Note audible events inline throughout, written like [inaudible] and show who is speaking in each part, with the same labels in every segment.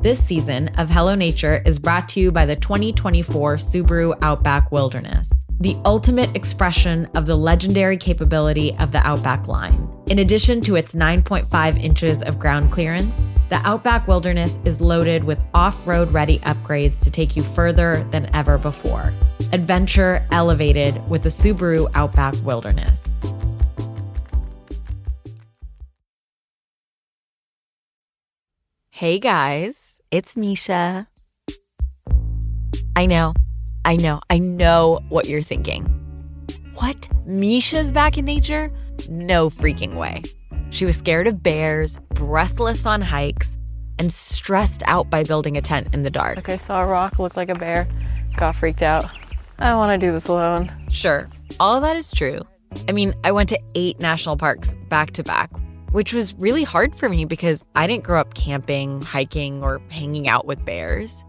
Speaker 1: This season of Hello Nature is brought to you by the 2024 Subaru Outback Wilderness, the ultimate expression of the legendary capability of the Outback line. In addition to its 9.5 inches of ground clearance, the Outback Wilderness is loaded with off road ready upgrades to take you further than ever before. Adventure elevated with the Subaru Outback Wilderness. Hey guys, it's Misha. I know, I know, I know what you're thinking. What? Misha's back in nature? No freaking way. She was scared of bears, breathless on hikes, and stressed out by building a tent in the dark.
Speaker 2: Like I saw a rock look like a bear, got freaked out. I don't want to do this alone.
Speaker 1: Sure, all that is true. I mean, I went to eight national parks back to back which was really hard for me because I didn't grow up camping, hiking, or hanging out with bears.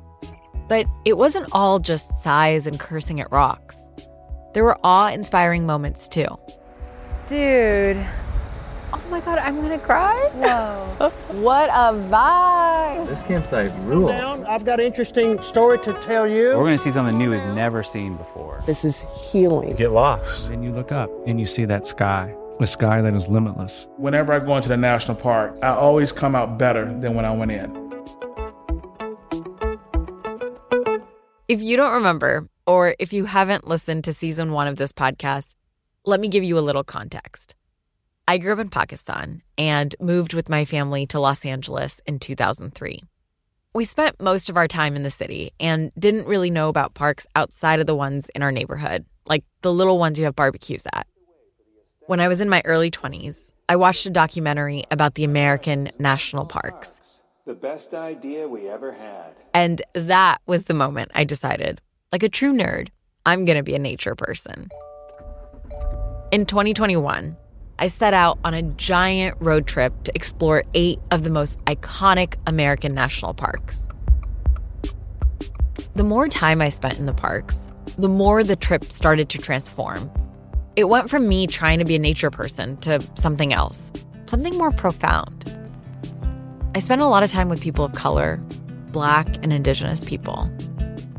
Speaker 1: But it wasn't all just sighs and cursing at rocks. There were awe inspiring moments too.
Speaker 2: Dude. Oh my god, I'm gonna cry.
Speaker 1: Whoa. [laughs] what a vibe.
Speaker 3: This campsite rules.
Speaker 4: I've got an interesting story to tell you.
Speaker 5: We're gonna see something new we've never seen before.
Speaker 4: This is healing.
Speaker 3: You get lost.
Speaker 6: And you look up and you see that sky a sky that is limitless.
Speaker 7: Whenever I go into the national park, I always come out better than when I went in.
Speaker 1: If you don't remember, or if you haven't listened to season one of this podcast, let me give you a little context. I grew up in Pakistan and moved with my family to Los Angeles in 2003. We spent most of our time in the city and didn't really know about parks outside of the ones in our neighborhood, like the little ones you have barbecues at. When I was in my early 20s, I watched a documentary about the American national parks.
Speaker 8: The best idea we ever had.
Speaker 1: And that was the moment I decided, like a true nerd, I'm going to be a nature person. In 2021, I set out on a giant road trip to explore eight of the most iconic American national parks. The more time I spent in the parks, the more the trip started to transform it went from me trying to be a nature person to something else, something more profound. I spent a lot of time with people of color, Black and Indigenous people.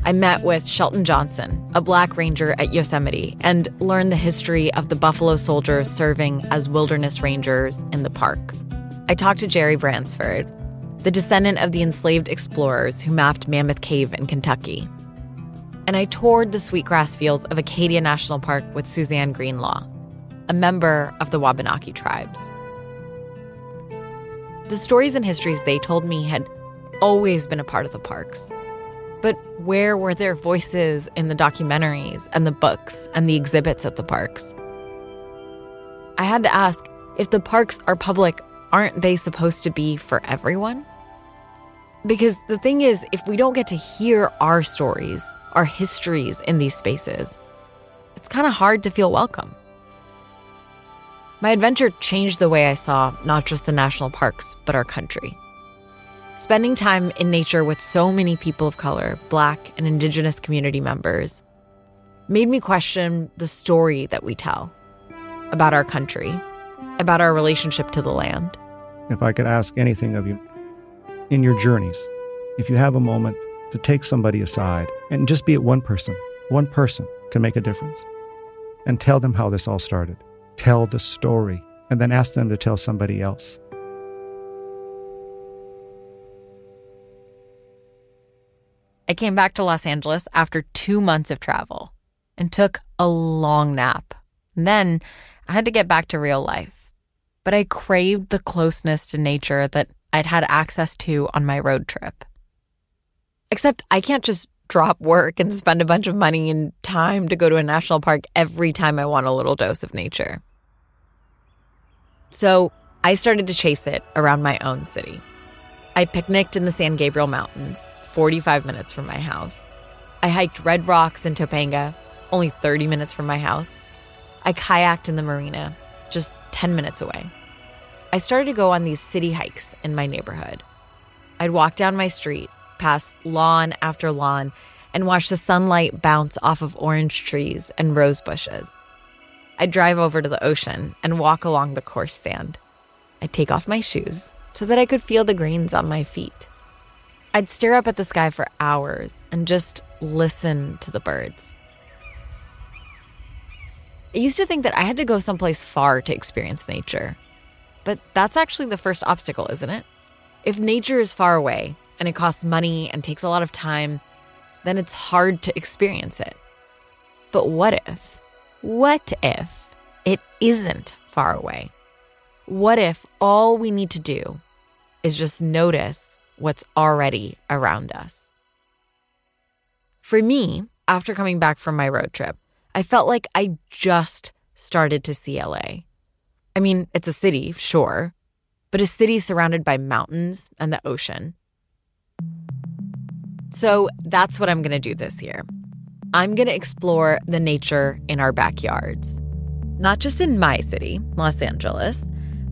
Speaker 1: I met with Shelton Johnson, a Black ranger at Yosemite, and learned the history of the Buffalo soldiers serving as wilderness rangers in the park. I talked to Jerry Bransford, the descendant of the enslaved explorers who mapped Mammoth Cave in Kentucky and I toured the sweetgrass fields of Acadia National Park with Suzanne Greenlaw, a member of the Wabanaki tribes. The stories and histories they told me had always been a part of the parks. But where were their voices in the documentaries and the books and the exhibits at the parks? I had to ask if the parks are public, aren't they supposed to be for everyone? Because the thing is, if we don't get to hear our stories, our histories in these spaces, it's kind of hard to feel welcome. My adventure changed the way I saw not just the national parks, but our country. Spending time in nature with so many people of color, Black and Indigenous community members, made me question the story that we tell about our country, about our relationship to the land.
Speaker 6: If I could ask anything of you, in your journeys, if you have a moment to take somebody aside and just be it one person. One person can make a difference. And tell them how this all started. Tell the story, and then ask them to tell somebody else.
Speaker 1: I came back to Los Angeles after two months of travel and took a long nap. And then I had to get back to real life. But I craved the closeness to nature that I'd had access to on my road trip. Except I can't just drop work and mm. spend a bunch of money and time to go to a national park every time I want a little dose of nature. So I started to chase it around my own city. I picnicked in the San Gabriel Mountains, 45 minutes from my house. I hiked Red Rocks in Topanga, only 30 minutes from my house. I kayaked in the marina, just 10 minutes away. I started to go on these city hikes in my neighborhood. I'd walk down my street past lawn after lawn and watch the sunlight bounce off of orange trees and rose bushes. I'd drive over to the ocean and walk along the coarse sand. I'd take off my shoes so that I could feel the grains on my feet. I'd stare up at the sky for hours and just listen to the birds. I used to think that I had to go someplace far to experience nature. But that's actually the first obstacle, isn't it? If nature is far away and it costs money and takes a lot of time, then it's hard to experience it. But what if? What if it isn't far away? What if all we need to do is just notice what's already around us? For me, after coming back from my road trip, I felt like I just started to see LA. I mean, it's a city, sure, but a city surrounded by mountains and the ocean. So that's what I'm going to do this year. I'm going to explore the nature in our backyards, not just in my city, Los Angeles,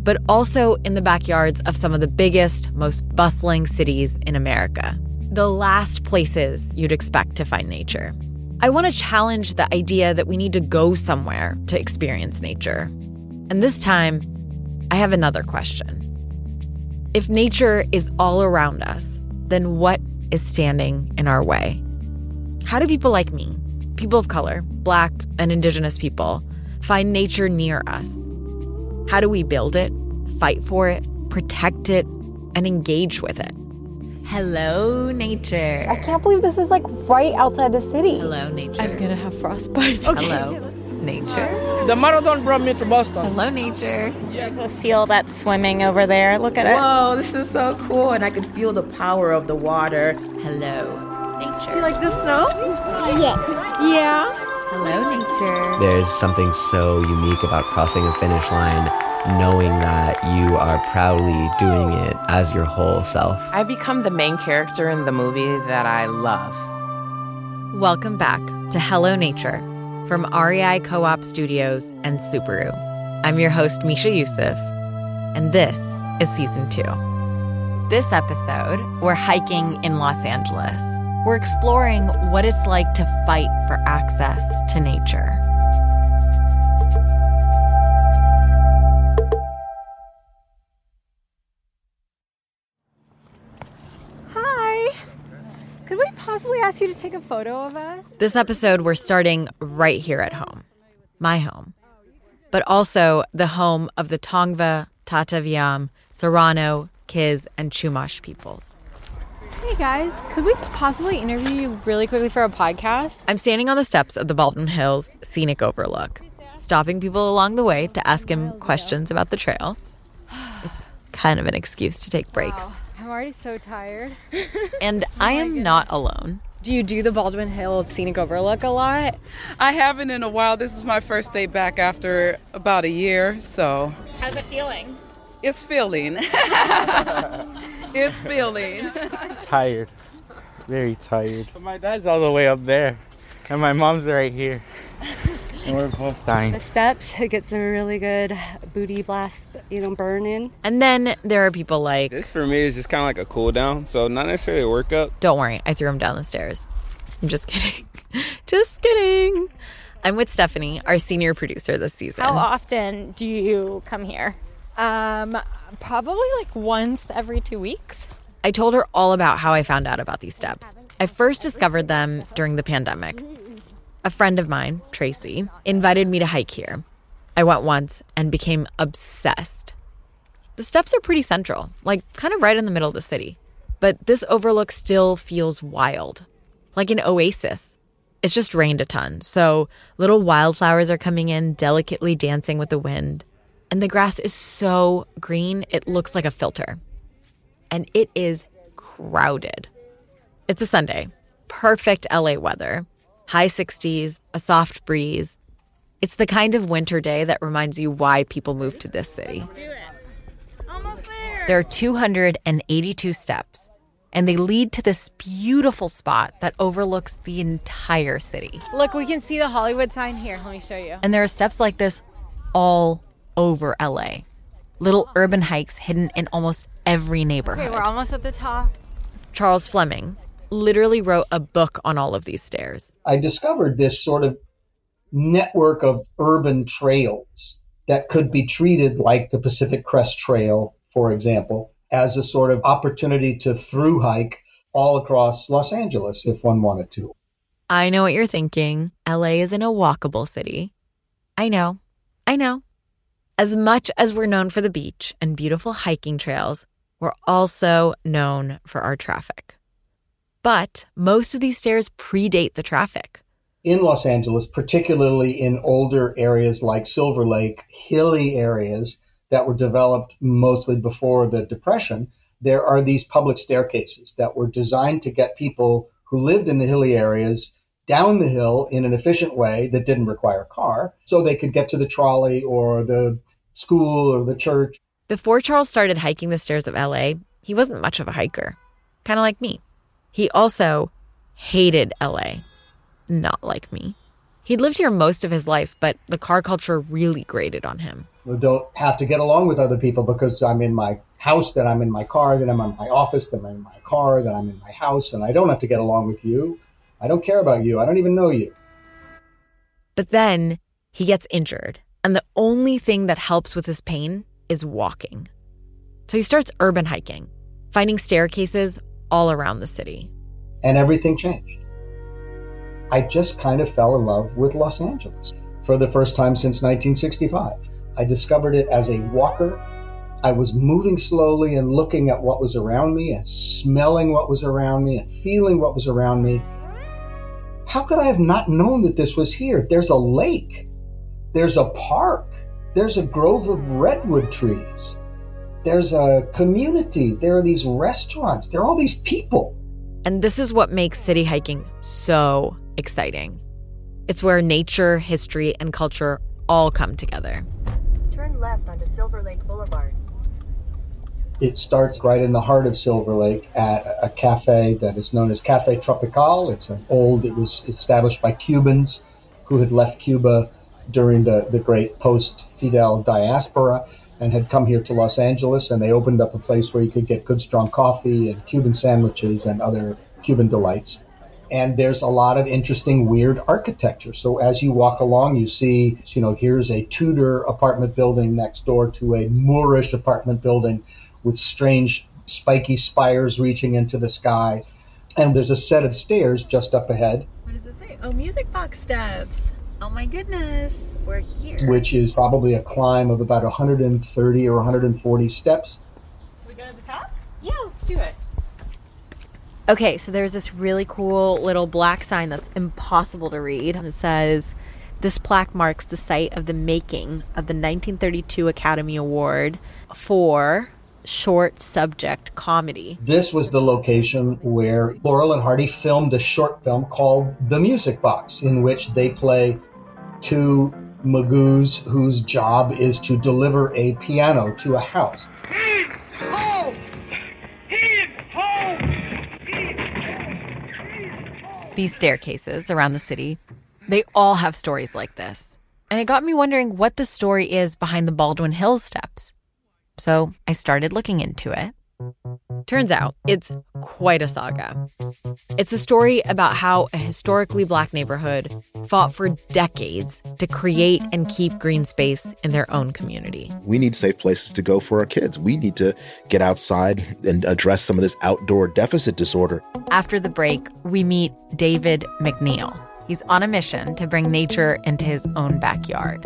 Speaker 1: but also in the backyards of some of the biggest, most bustling cities in America, the last places you'd expect to find nature. I want to challenge the idea that we need to go somewhere to experience nature. And this time, I have another question. If nature is all around us, then what is standing in our way? How do people like me, people of color, Black and Indigenous people, find nature near us? How do we build it, fight for it, protect it, and engage with it? Hello, nature.
Speaker 2: I can't believe this is like right outside the city.
Speaker 1: Hello, nature.
Speaker 2: I'm gonna have frostbite.
Speaker 1: Hello, nature.
Speaker 4: The marathon brought me to Boston.
Speaker 1: Hello, nature.
Speaker 9: There's a seal that's swimming over there. Look at it.
Speaker 10: Whoa, this is so cool. And I could feel the power of the water.
Speaker 1: Hello, nature.
Speaker 2: Do you like the snow?
Speaker 9: Yeah.
Speaker 2: Yeah.
Speaker 1: Hello, nature.
Speaker 11: There's something so unique about crossing a finish line, knowing that you are proudly doing it as your whole self.
Speaker 10: I become the main character in the movie that I love.
Speaker 1: Welcome back to Hello Nature from REI Co op Studios and Subaru. I'm your host, Misha Euceph, and this is season two. This episode, we're hiking in Los Angeles. We're exploring what it's like to fight for access to nature.
Speaker 2: Ask you to take a photo of us?
Speaker 1: This episode, we're starting right here at home, my home, but also the home of the Tongva, Tataviam, Serrano, Kizh, and Chumash peoples.
Speaker 2: Hey guys, could we possibly interview you really quickly for a podcast?
Speaker 1: I'm standing on the steps of the Baldwin Hills Scenic Overlook, stopping people along the way to ask him questions about the trail. [sighs] It's kind of an excuse to take breaks.
Speaker 2: Wow, I'm already so tired. [laughs]
Speaker 1: And oh I am not alone.
Speaker 2: Do you do the Baldwin Hills Scenic Overlook a lot?
Speaker 12: I haven't in a while. This is my first day back after about a year, so.
Speaker 9: How's it feeling?
Speaker 12: It's feeling. [laughs] it's feeling.
Speaker 3: tired. Very tired. My dad's all the way up there, and my mom's right here. [laughs] And we're both dying.
Speaker 13: The steps, it gets a really good booty blast, you know, burn in.
Speaker 1: And then there are people like,
Speaker 14: This for me is just kind of like a cool down, so not necessarily a workout.
Speaker 1: Don't worry, I threw him down the stairs. I'm just kidding. [laughs] just kidding. I'm with Stephanie, our senior producer this season.
Speaker 9: How often do you come here?
Speaker 2: Um, probably like once every two weeks.
Speaker 1: I told her all about how I found out about these steps. I first discovered them during the pandemic. A friend of mine, Tracy, invited me to hike here. I went once and became obsessed. The steps are pretty central, like kind of right in the middle of the city. But this overlook still feels wild, like an oasis. It's just rained a ton, so little wildflowers are coming in, delicately dancing with the wind. And the grass is so green, it looks like a filter. And it is crowded. It's a Sunday, perfect LA weather, high 60s, a soft breeze. It's the kind of winter day that reminds you why people move to this city. There are 282 steps, and they lead to this beautiful spot that overlooks the entire city.
Speaker 2: Look, we can see the Hollywood sign here. Let me show you.
Speaker 1: And there are steps like this all over LA. Little urban hikes hidden in almost every neighborhood.
Speaker 2: Okay, we're almost at the top.
Speaker 1: Charles Fleming literally wrote a book on all of these stairs.
Speaker 15: I discovered this sort of network of urban trails that could be treated like the Pacific Crest Trail, for example, as a sort of opportunity to through hike all across Los Angeles if one wanted to.
Speaker 1: I know what you're thinking. LA isn't a walkable city. I know. I know. As much as we're known for the beach and beautiful hiking trails, we're also known for our traffic. But most of these stairs predate the traffic.
Speaker 15: In Los Angeles, particularly in older areas like Silver Lake, hilly areas that were developed mostly before the Depression, there are these public staircases that were designed to get people who lived in the hilly areas down the hill in an efficient way that didn't require a car so they could get to the trolley or the school or the church.
Speaker 1: Before Charles started hiking the stairs of LA, he wasn't much of a hiker, kind of like me. He also hated LA, not like me. He'd lived here most of his life, but the car culture really grated on him.
Speaker 15: I don't have to get along with other people because I'm in my house, then I'm in my car, then I'm in my office, then I'm in my car, then I'm in my house, and I don't have to get along with you. I don't care about you. I don't even know you.
Speaker 1: But then he gets injured, and the only thing that helps with his pain is walking. So he starts urban hiking, finding staircases all around the city.
Speaker 15: And everything changed. I just kind of fell in love with Los Angeles for the first time since 1965. I discovered it as a walker. I was moving slowly and looking at what was around me and smelling what was around me and feeling what was around me. How could I have not known that this was here? There's a lake, there's a park, there's a grove of redwood trees, there's a community, there are these restaurants, there are all these people.
Speaker 1: And this is what makes city hiking so exciting. It's where nature, history, and culture all come together.
Speaker 16: Turn left onto Silver Lake Boulevard.
Speaker 15: It starts right in the heart of Silver Lake at a cafe that is known as Cafe Tropical. It's an old, it was established by Cubans who had left Cuba during the, the great post Fidel diaspora and had come here to Los Angeles. And they opened up a place where you could get good, strong coffee and Cuban sandwiches and other Cuban delights. And there's a lot of interesting, weird architecture. So as you walk along, you see, you know, here's a Tudor apartment building next door to a Moorish apartment building with strange spiky spires reaching into the sky. And there's a set of stairs just up ahead.
Speaker 1: What does it say? Oh, music box steps. Oh my goodness. We're here.
Speaker 15: Which is probably a climb of about 130 or 140 steps.
Speaker 1: we go to the top? Yeah, let's do it. Okay, so there's this really cool little black sign that's impossible to read. It says, This plaque marks the site of the making of the 1932 Academy Award for short subject comedy.
Speaker 15: This was the location where Laurel and Hardy filmed a short film called The Music Box, in which they play two magoos whose job is to deliver a piano to a house.
Speaker 1: These staircases around the city, they all have stories like this. And it got me wondering what the story is behind the Baldwin Hills steps. So I started looking into it. Turns out it's quite a saga. It's a story about how a historically black neighborhood fought for decades to create and keep green space in their own community.
Speaker 17: We need safe places to go for our kids. We need to get outside and address some of this outdoor deficit disorder.
Speaker 1: After the break, we meet David McNeil. He's on a mission to bring nature into his own backyard.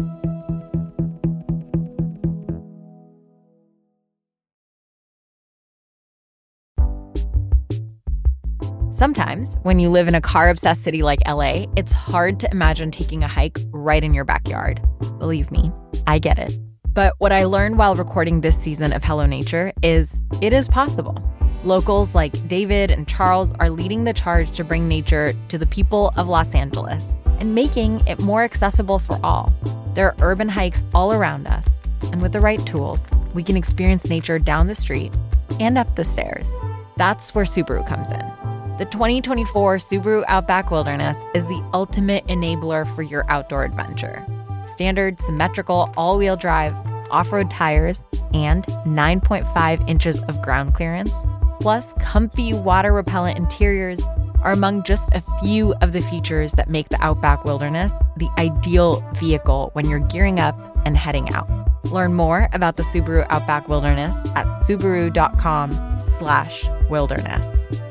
Speaker 1: Sometimes, when you live in a car obsessed city like LA, it's hard to imagine taking a hike right in your backyard. Believe me, I get it. But what I learned while recording this season of Hello Nature is it is possible. Locals like David and Charles are leading the charge to bring nature to the people of Los Angeles and making it more accessible for all. There are urban hikes all around us, and with the right tools, we can experience nature down the street and up the stairs. That's where Subaru comes in. The 2024 Subaru Outback Wilderness is the ultimate enabler for your outdoor adventure. Standard symmetrical all wheel drive, off road tires, and 9.5 inches of ground clearance, plus comfy water repellent interiors, are among just a few of the features that make the Outback Wilderness the ideal vehicle when you're gearing up and heading out. Learn more about the Subaru Outback Wilderness at subaru.com/wilderness.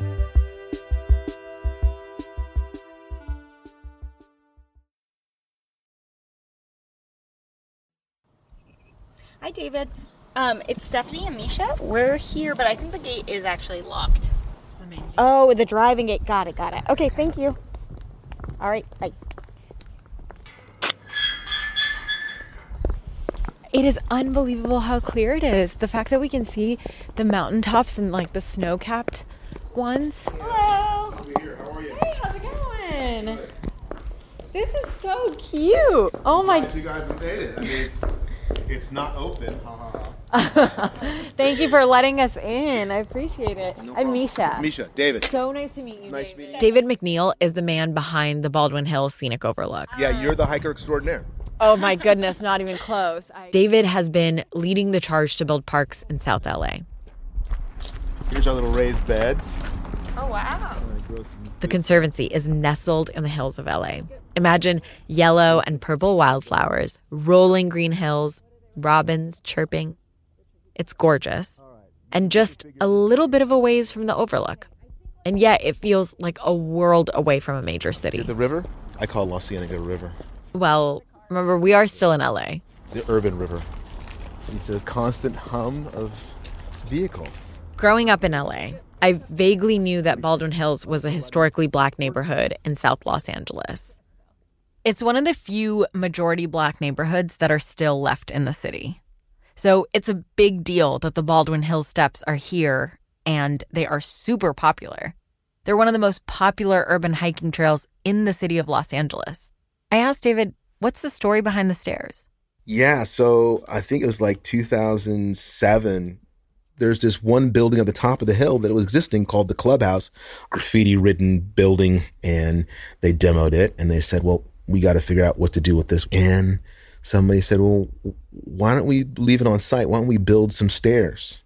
Speaker 9: Hi, David. Um, it's Stephanie and Misha. We're here, but I think the gate is actually locked. Oh, the driving gate. Got it, got it. Okay, thank you. All right, bye.
Speaker 1: It is unbelievable how clear it is. The fact that we can see the mountaintops and like the snow capped ones.
Speaker 9: Hello.
Speaker 1: Hey, how's it going? This is so cute. Oh my.
Speaker 18: You guys have made it. I mean, it's, it's not open. Ha ha ha. [laughs]
Speaker 1: Thank you for letting us in. I appreciate it. I'm Misha.
Speaker 18: Misha, David.
Speaker 1: So nice to meet you.
Speaker 18: Nice meeting you.
Speaker 1: David McNeil is the man behind the Baldwin Hills Scenic Overlook.
Speaker 18: Yeah, you're the hiker extraordinaire.
Speaker 1: Oh my goodness, not even close. David has been leading the charge to build parks in South LA.
Speaker 18: Here's our little raised beds.
Speaker 9: Oh, wow.
Speaker 1: The Conservancy is nestled in the hills of LA. Imagine yellow and purple wildflowers, rolling green hills, robins chirping. It's gorgeous. And just a little bit of a ways from the overlook. And yet it feels like a world away from a major city.
Speaker 18: The river? I call La Cienega River.
Speaker 1: Well, remember, we are still in LA.
Speaker 18: It's the urban river. It's a constant hum of vehicles.
Speaker 1: Growing up in LA, I vaguely knew that Baldwin Hills was a historically black neighborhood in South Los Angeles. It's one of the few majority black neighborhoods that are still left in the city. So it's a big deal that the Baldwin Hills steps are here and they are super popular. They're one of the most popular urban hiking trails in the city of Los Angeles. I asked David, what's the story behind the stairs?
Speaker 17: Yeah, so I think it was like 2007. There's this one building at the top of the hill that was existing called the Clubhouse, graffiti ridden building, and they demoed it and they said, well, we got to figure out what to do with this. And somebody said, well, why don't we leave it on site? Why don't we build some stairs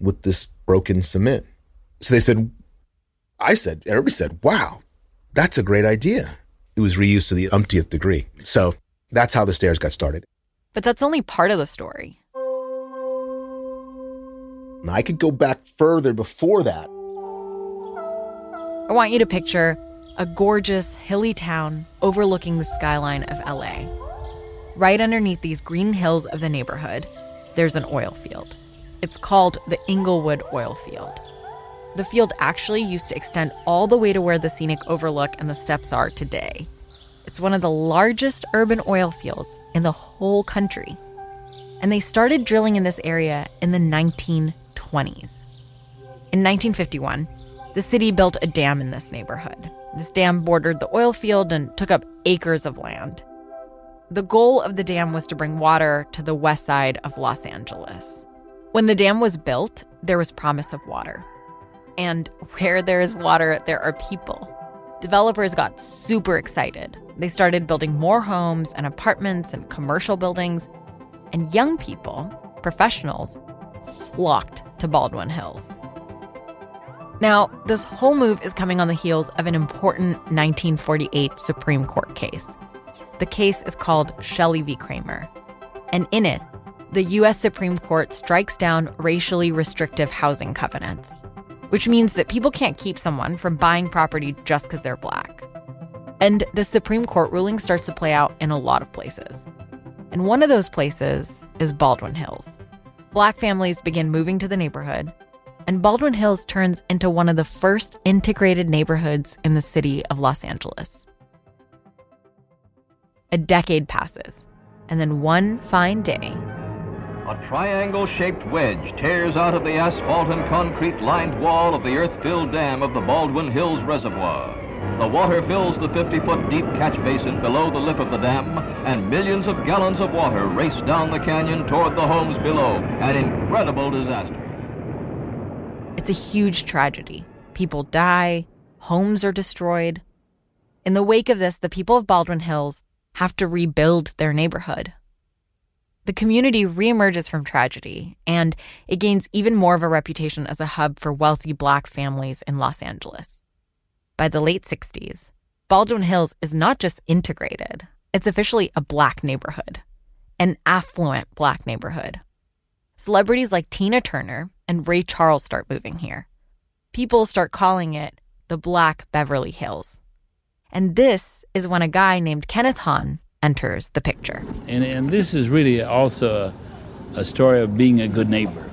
Speaker 17: with this broken cement? So they said, I said, everybody said, wow, that's a great idea. It was reused to the umpteenth degree. So that's how the stairs got started.
Speaker 1: But that's only part of the story.
Speaker 17: And I could go back further before that.
Speaker 1: I want you to picture a gorgeous, hilly town overlooking the skyline of LA. Right underneath these green hills of the neighborhood, there's an oil field. It's called the Inglewood Oil Field. The field actually used to extend all the way to where the scenic overlook and the steps are today. It's one of the largest urban oil fields in the whole country. And they started drilling in this area in the 1920s. In 1951, the city built a dam in this neighborhood. This dam bordered the oil field and took up acres of land. The goal of the dam was to bring water to the west side of Los Angeles. When the dam was built, there was promise of water. And where there is water, there are people. Developers got super excited. They started building more homes and apartments and commercial buildings. And young people, professionals, flocked to Baldwin Hills. Now, this whole move is coming on the heels of an important 1948 Supreme Court case. The case is called Shelley v. Kraemer. And in it, the U.S. Supreme Court strikes down racially restrictive housing covenants, which means that people can't keep someone from buying property just because they're black. And the Supreme Court ruling starts to play out in a lot of places. And one of those places is Baldwin Hills. Black families begin moving to the neighborhood, and Baldwin Hills turns into one of the first integrated neighborhoods in the city of Los Angeles. A decade passes, and then one fine day,
Speaker 19: A triangle shaped wedge tears out of the asphalt and concrete lined wall of the earth filled dam of the Baldwin Hills Reservoir. The water fills the 50 foot deep catch basin below the lip of the dam, and millions of gallons of water race down the canyon toward the homes below. An incredible disaster.
Speaker 1: It's a huge tragedy. People die, homes are destroyed. In the wake of this, the people of Baldwin Hills have to rebuild their neighborhood. The community reemerges from tragedy, and it gains even more of a reputation as a hub for wealthy black families in Los Angeles. By the late 60s, Baldwin Hills is not just integrated, it's officially a black neighborhood, an affluent black neighborhood. Celebrities like Tina Turner and Ray Charles start moving here. People start calling it the Black Beverly Hills. And this is when a guy named Kenneth Hahn enters the picture.
Speaker 20: And, and this is really also a story of being a good neighbor.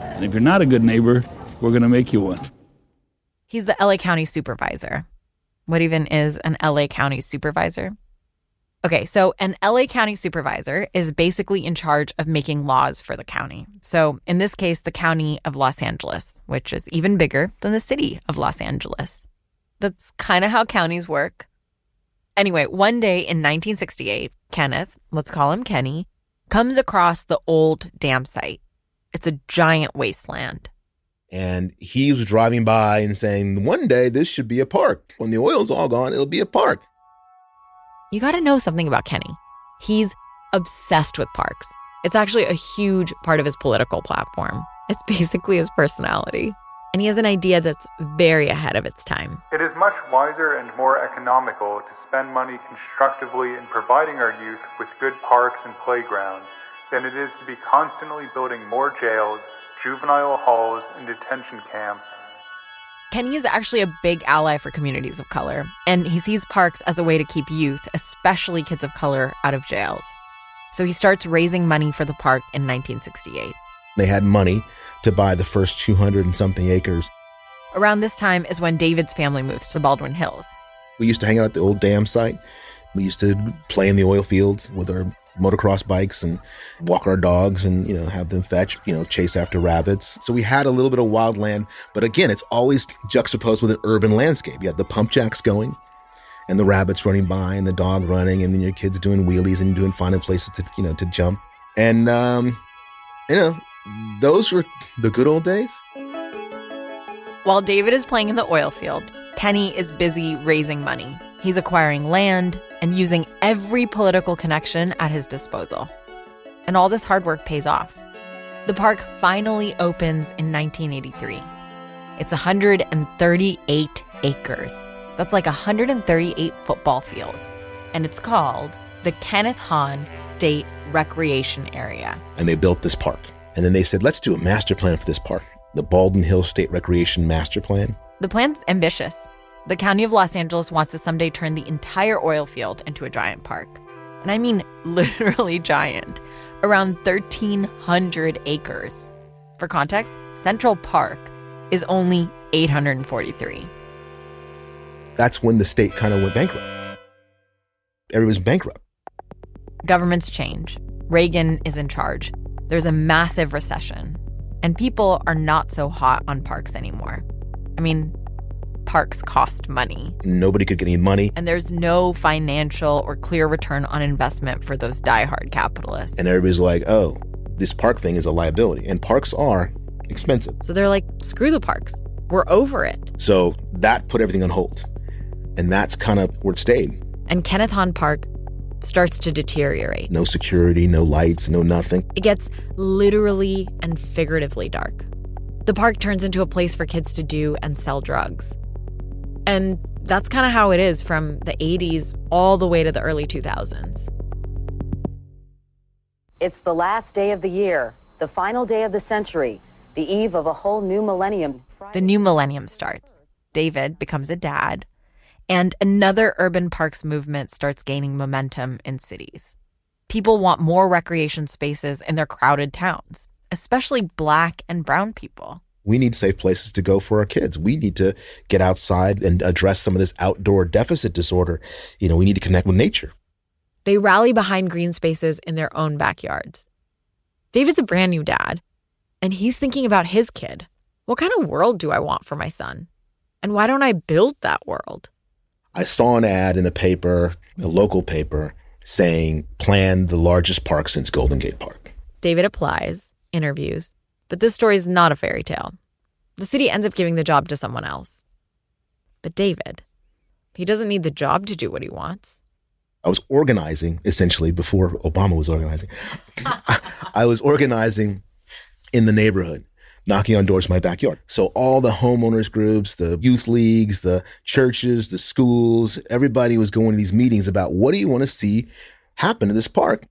Speaker 20: And if you're not a good neighbor, we're going to make you one.
Speaker 1: He's the LA County supervisor. What even is an LA County supervisor? Okay, so an LA County supervisor is basically in charge of making laws for the county. So, in this case, the county of Los Angeles, which is even bigger than the city of Los Angeles. That's kind of how counties work. Anyway, one day in 1968, Kenneth, let's call him Kenny, comes across the old dam site. It's a giant wasteland.
Speaker 17: And he was driving by and saying, one day this should be a park. When the oil's all gone, it'll be a park.
Speaker 1: You got to know something about Kenny. He's obsessed with parks. It's actually a huge part of his political platform. It's basically his personality. And he has an idea that's very ahead of its time.
Speaker 21: It is much wiser and more economical to spend money constructively in providing our youth with good parks and playgrounds than it is to be constantly building more jails, juvenile halls, and detention camps
Speaker 1: Kenny is actually a big ally for communities of color, and he sees parks as a way to keep youth, especially kids of color, out of jails. So he starts raising money for the park in 1968.
Speaker 17: They had money to buy the first 200 and something acres.
Speaker 1: Around this time is when David's family moves to Baldwin Hills.
Speaker 17: We used to hang out at the old dam site. We used to play in the oil fields with our motocross bikes and walk our dogs and, you know, have them fetch, you know, chase after rabbits. So we had a little bit of wild land, but again, it's always juxtaposed with an urban landscape. You have the pump jacks going and the rabbits running by and the dog running and then your kids doing wheelies and doing finding places to, you know, to jump. And, um, you know, those were the good old days.
Speaker 1: While David is playing in the oil field, Kenny is busy raising money. He's acquiring land and using every political connection at his disposal. And all this hard work pays off. The park finally opens in 1983. It's 138 acres. That's like 138 football fields. And it's called the Kenneth Hahn State Recreation Area.
Speaker 17: And they built this park. And then they said, let's do a master plan for this park the Baldwin Hill State Recreation Master Plan.
Speaker 1: The plan's ambitious. The County of Los Angeles wants to someday turn the entire oil field into a giant park. And I mean [laughs] literally giant, around 1,300 acres. For context, Central Park is only 843.
Speaker 17: That's when the state kind of went bankrupt. Everybody's bankrupt.
Speaker 1: Governments change. Reagan is in charge. There's a massive recession, and people are not so hot on parks anymore. I mean, parks cost money.
Speaker 17: Nobody could get any money.
Speaker 1: And there's no financial or clear return on investment for those diehard capitalists.
Speaker 17: And everybody's like, oh, this park thing is a liability. And parks are expensive.
Speaker 1: So they're like, screw the parks. We're over it.
Speaker 17: So that put everything on hold. And that's kind of where it stayed.
Speaker 1: And Kenneth Hahn Park starts to deteriorate.
Speaker 17: No security, no lights, no nothing.
Speaker 1: It gets literally and figuratively dark. The park turns into a place for kids to do and sell drugs. And that's kind of how it is from the 80s all the way to the early 2000s.
Speaker 22: It's the last day of the year, the final day of the century, the eve of a whole new millennium.
Speaker 1: The new millennium starts. David becomes a dad, and another urban parks movement starts gaining momentum in cities. People want more recreation spaces in their crowded towns, especially black and brown people.
Speaker 17: We need safe places to go for our kids. We need to get outside and address some of this outdoor deficit disorder. You know, we need to connect with nature.
Speaker 1: They rally behind green spaces in their own backyards. David's a brand new dad, and he's thinking about his kid. What kind of world do I want for my son? And why don't I build that world?
Speaker 17: I saw an ad in a paper, a local paper, saying plan the largest park since Golden Gate Park.
Speaker 1: David applies, interviews, but this story is not a fairy tale. The city ends up giving the job to someone else. But David, he doesn't need the job to do what he wants.
Speaker 17: I was organizing essentially before Obama was organizing. [laughs] I was organizing in the neighborhood, knocking on doors in my backyard. So all the homeowners groups, the youth leagues, the churches, the schools, everybody was going to these meetings about what do you want to see happen to this park?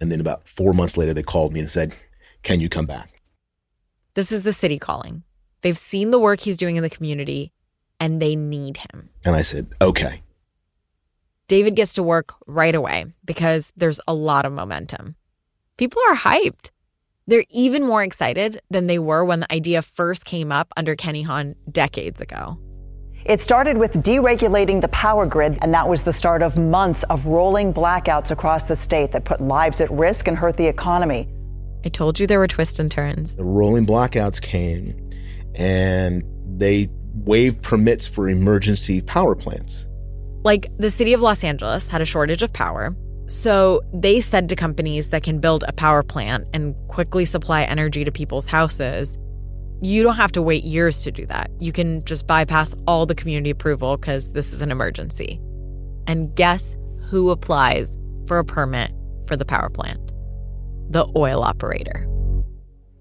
Speaker 17: And then about four months later, they called me and said, can you come back?
Speaker 1: This is the city calling. They've seen the work he's doing in the community and they need him.
Speaker 17: And I said, okay.
Speaker 1: David gets to work right away because there's a lot of momentum. People are hyped. They're even more excited than they were when the idea first came up under Kenny Hahn decades ago.
Speaker 23: It started with deregulating the power grid, and that was the start of months of rolling blackouts across the state that put lives at risk and hurt the economy.
Speaker 1: I told you there were twists and turns.
Speaker 17: The rolling blackouts came and they waived permits for emergency power plants.
Speaker 1: Like the city of Los Angeles had a shortage of power, so they said to companies that can build a power plant and quickly supply energy to people's houses, you don't have to wait years to do that. You can just bypass all the community approval because this is an emergency. And guess who applies for a permit for the power plant? The oil operator.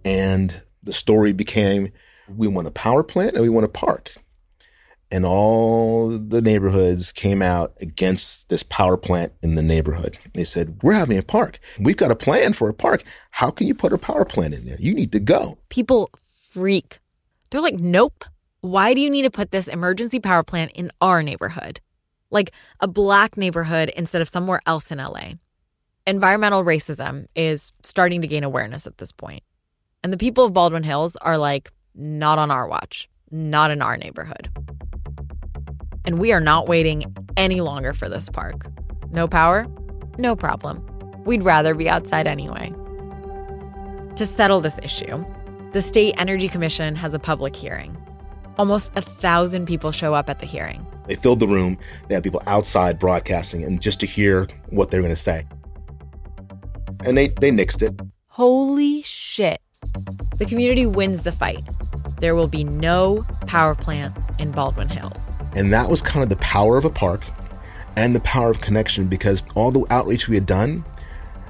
Speaker 17: And the story became we want a power plant and we want a park. And all the neighborhoods came out against this power plant in the neighborhood. They said, We're having a park. We've got a plan for a park. How can you put a power plant in there? You need to go.
Speaker 1: People freak. They're like, Nope. Why do you need to put this emergency power plant in our neighborhood? Like a black neighborhood instead of somewhere else in LA. Environmental racism is starting to gain awareness at this point. And the people of Baldwin Hills are like, not on our watch, not in our neighborhood. And we are not waiting any longer for this park. No power? No problem. We'd rather be outside anyway. To settle this issue, the State Energy Commission has a public hearing. Almost a thousand people show up at the hearing.
Speaker 17: They filled the room. They had people outside broadcasting and just to hear what they're going to say. And they, they nixed it.
Speaker 1: Holy shit. The community wins the fight. There will be no power plant in Baldwin Hills.
Speaker 17: And that was kind of the power of a park and the power of connection because all the outreach we had done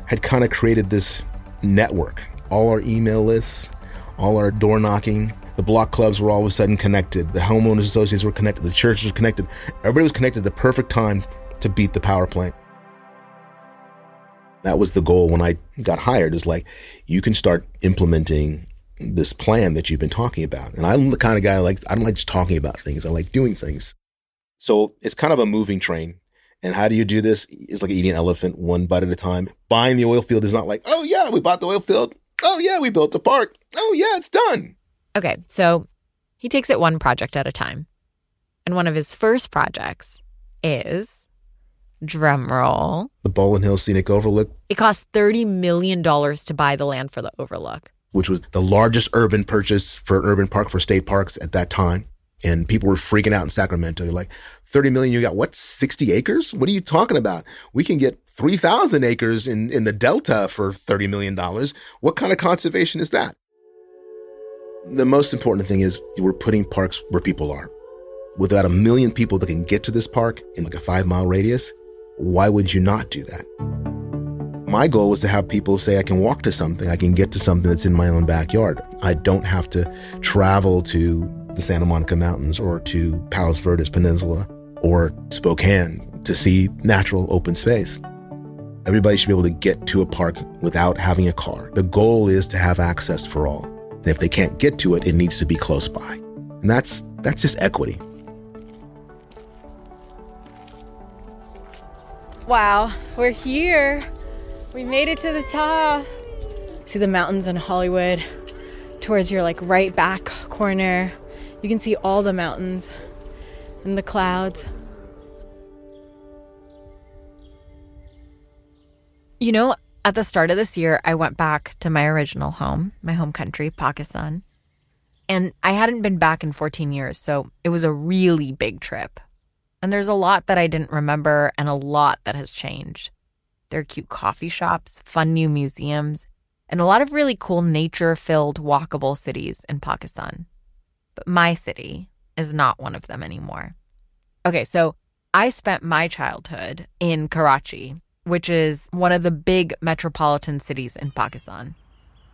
Speaker 17: had kind of created this network. All our email lists, all our door knocking, the block clubs were all of a sudden connected. The homeowners associations were connected. The churches were connected. Everybody was connected at the perfect time to beat the power plant. That was the goal when I got hired is like, you can start implementing this plan that you've been talking about. And I'm the kind of guy like, I don't like just talking about things. I like doing things. So it's kind of a moving train. And how do you do this? It's like eating an elephant one bite at a time. Buying the oil field is not like, oh yeah, we bought the oil field. Oh yeah, we built the park. Oh yeah, it's done.
Speaker 1: Okay, so he takes it one project at a time. And one of his first projects is drum roll.
Speaker 17: The Baldwin Hills Scenic Overlook.
Speaker 1: It cost $30 million to buy the land for the overlook.
Speaker 17: Which was the largest urban purchase for an urban park for state parks at that time. And people were freaking out in Sacramento. You're like, 30 million, you got what, 60 acres? What are you talking about? We can get 3,000 acres in, in the Delta for $30 million. What kind of conservation is that? The most important thing is we're putting parks where people are. Without a million people that can get to this park in like a five mile radius, why would you not do that? My goal was to have people say, I can walk to something, I can get to something that's in my own backyard. I don't have to travel to the Santa Monica Mountains or to Palos Verdes Peninsula or Spokane to see natural open space. Everybody should be able to get to a park without having a car. The goal is to have access for all. And if they can't get to it, it needs to be close by. And that's that's just equity.
Speaker 2: Wow, we're here. We made it to the top. See the mountains in Hollywood towards your like right back corner. You can see all the mountains and the clouds.
Speaker 1: You know, at the start of this year, I went back to my original home, my home country, Pakistan. And I hadn't been back in 14 years, so it was a really big trip. And there's a lot that I didn't remember and a lot that has changed. There are cute coffee shops, fun new museums, and a lot of really cool nature filled walkable cities in Pakistan. But my city is not one of them anymore. Okay, so I spent my childhood in Karachi, which is one of the big metropolitan cities in Pakistan.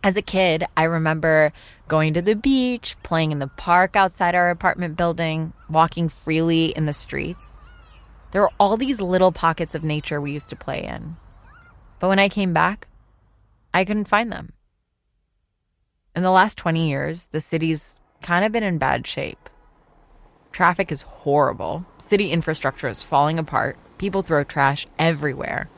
Speaker 1: As a kid, I remember going to the beach, playing in the park outside our apartment building, walking freely in the streets. There were all these little pockets of nature we used to play in. But when I came back, I couldn't find them. In the last 20 years, the city's kind of been in bad shape. Traffic is horrible, city infrastructure is falling apart, people throw trash everywhere.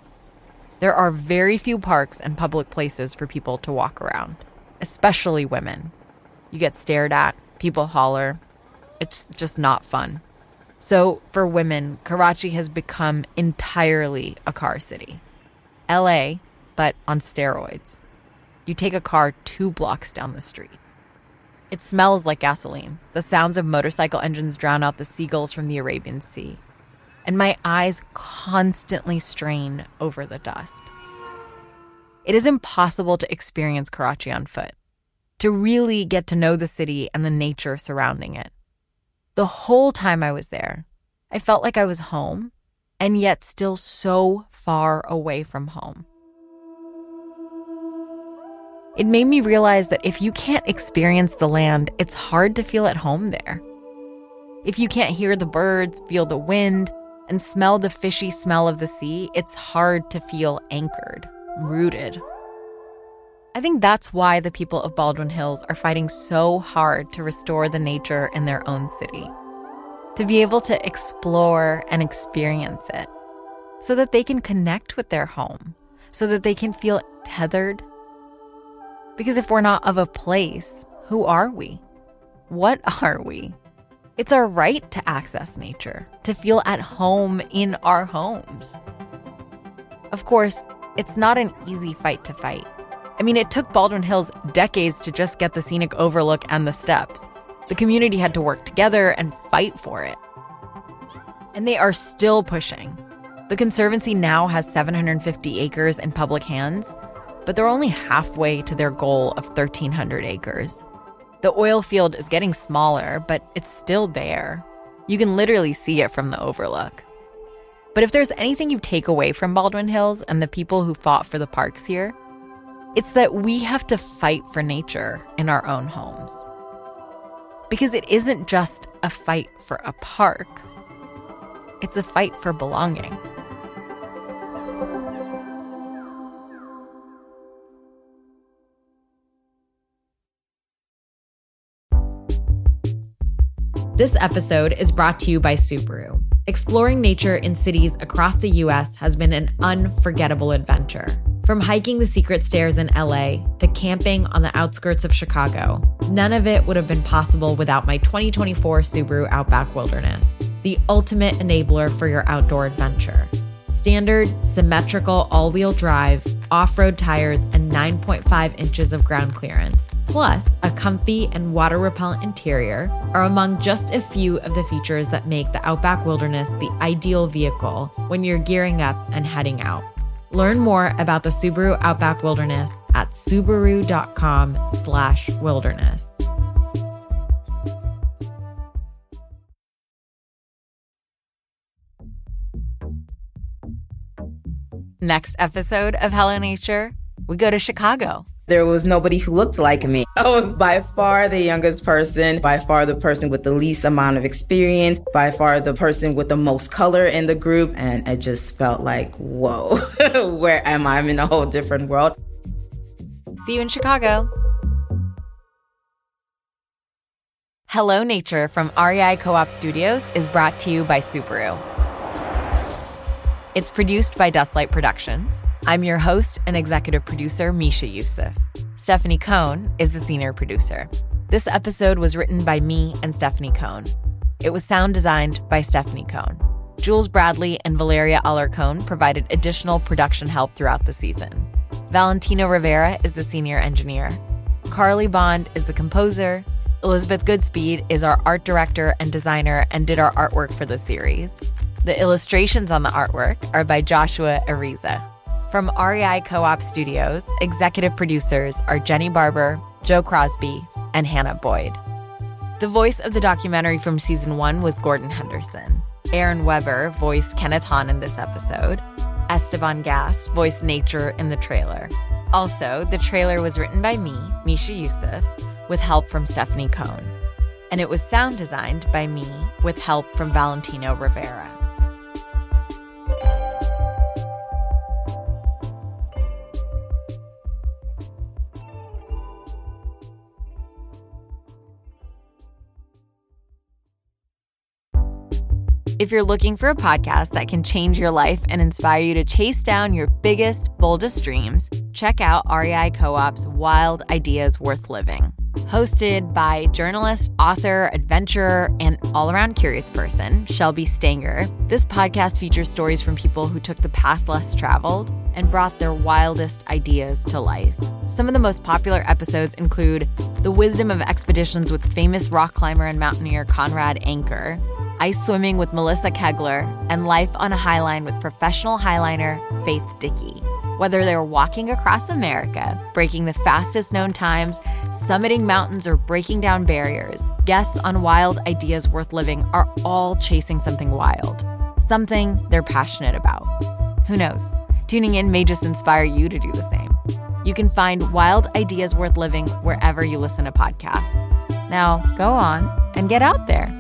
Speaker 1: There are very few parks and public places for people to walk around, especially women. You get stared at, people holler. It's just not fun. So, for women, Karachi has become entirely a car city. LA, but on steroids. You take a car two blocks down the street. It smells like gasoline. The sounds of motorcycle engines drown out the seagulls from the Arabian Sea. And my eyes constantly strain over the dust. It is impossible to experience Karachi on foot, to really get to know the city and the nature surrounding it. The whole time I was there, I felt like I was home and yet still so far away from home. It made me realize that if you can't experience the land, it's hard to feel at home there. If you can't hear the birds, feel the wind, and smell the fishy smell of the sea, it's hard to feel anchored, rooted. I think that's why the people of Baldwin Hills are fighting so hard to restore the nature in their own city. To be able to explore and experience it so that they can connect with their home, so that they can feel tethered. Because if we're not of a place, who are we? What [laughs] are we? It's our right to access nature, to feel at home in our homes. Of course, it's not an easy fight to fight. I mean, it took Baldwin Hills decades to just get the scenic overlook and the steps. The community had to work together and fight for it. And they are still pushing. The Conservancy now has 750 acres in public hands, but they're only halfway to their goal of 1,300 acres. The oil field is getting smaller, but it's still there. You can literally see it from the overlook. But if there's anything you take away from Baldwin Hills and the people who fought for the parks here, it's that we have to fight for nature in our own homes. Because it isn't just a fight for a park, it's a fight for belonging. This episode is brought to you by Subaru. Exploring nature in cities across the US has been an unforgettable adventure. From hiking the secret stairs in LA to camping on the outskirts of Chicago, none of it would have been possible without my 2024 Subaru Outback Wilderness, the ultimate enabler for your outdoor adventure. Standard, symmetrical all wheel drive, off road tires, and 9.5 inches of ground clearance, plus a comfy and water repellent interior, are among just a few of the features that make the Outback Wilderness the ideal vehicle when you're gearing up and heading out. Learn more about the Subaru Outback Wilderness at subaru.com/wilderness. Next episode of Hello Nature, we go to Chicago.
Speaker 24: There was nobody who looked like me. I was by far the youngest person, by far the person with the least amount of experience, by far the person with the most color in the group. And it just felt like, whoa, [laughs] where am I? I'm in a whole different world.
Speaker 1: See you in Chicago. Hello Nature from REI Co op Studios is brought to you by Subaru. It's produced by Dustlight Productions. I'm your host and executive producer, Misha Euceph. Stephanie Cohn is the senior producer. This episode was written by me and Stephanie Cohn. It was sound designed by Stephanie Cohn. Jules Bradley and Valeria Alarcon provided additional production help throughout the season. Valentino Rivera is the senior engineer. Carly Bond is the composer. Elizabeth Goodspeed is our art director and designer and did our artwork for the series. The illustrations on the artwork are by Joshua Ariza. From REI Co op Studios, executive producers are Jenny Barber, Joe Crosby, and Hannah Boyd. The voice of the documentary from season one was Gordon Henderson. Aaron Weber voiced Kenneth Hahn in this episode. Esteban Gast voiced Nature in the trailer. Also, the trailer was written by me, Misha Euceph, with help from Stephanie Cohn. And it was sound designed by me with help from Valentino Rivera. If you're looking for a podcast that can change your life and inspire you to chase down your biggest, boldest dreams, check out REI Co op's Wild Ideas Worth Living. Hosted by journalist, author, adventurer, and all around curious person, Shelby Stanger, this podcast features stories from people who took the path less traveled and brought their wildest ideas to life. Some of the most popular episodes include The Wisdom of Expeditions with famous rock climber and mountaineer Conrad Anker ice swimming with Melissa Kegler, and life on a highline with professional highliner Faith Dickey. Whether they're walking across America, breaking the fastest known times, summiting mountains, or breaking down barriers, guests on Wild Ideas Worth Living are all chasing something wild, something they're passionate about. Who knows? Tuning in may just inspire you to do the same. You can find Wild Ideas Worth Living wherever you listen to podcasts. Now, go on and get out there.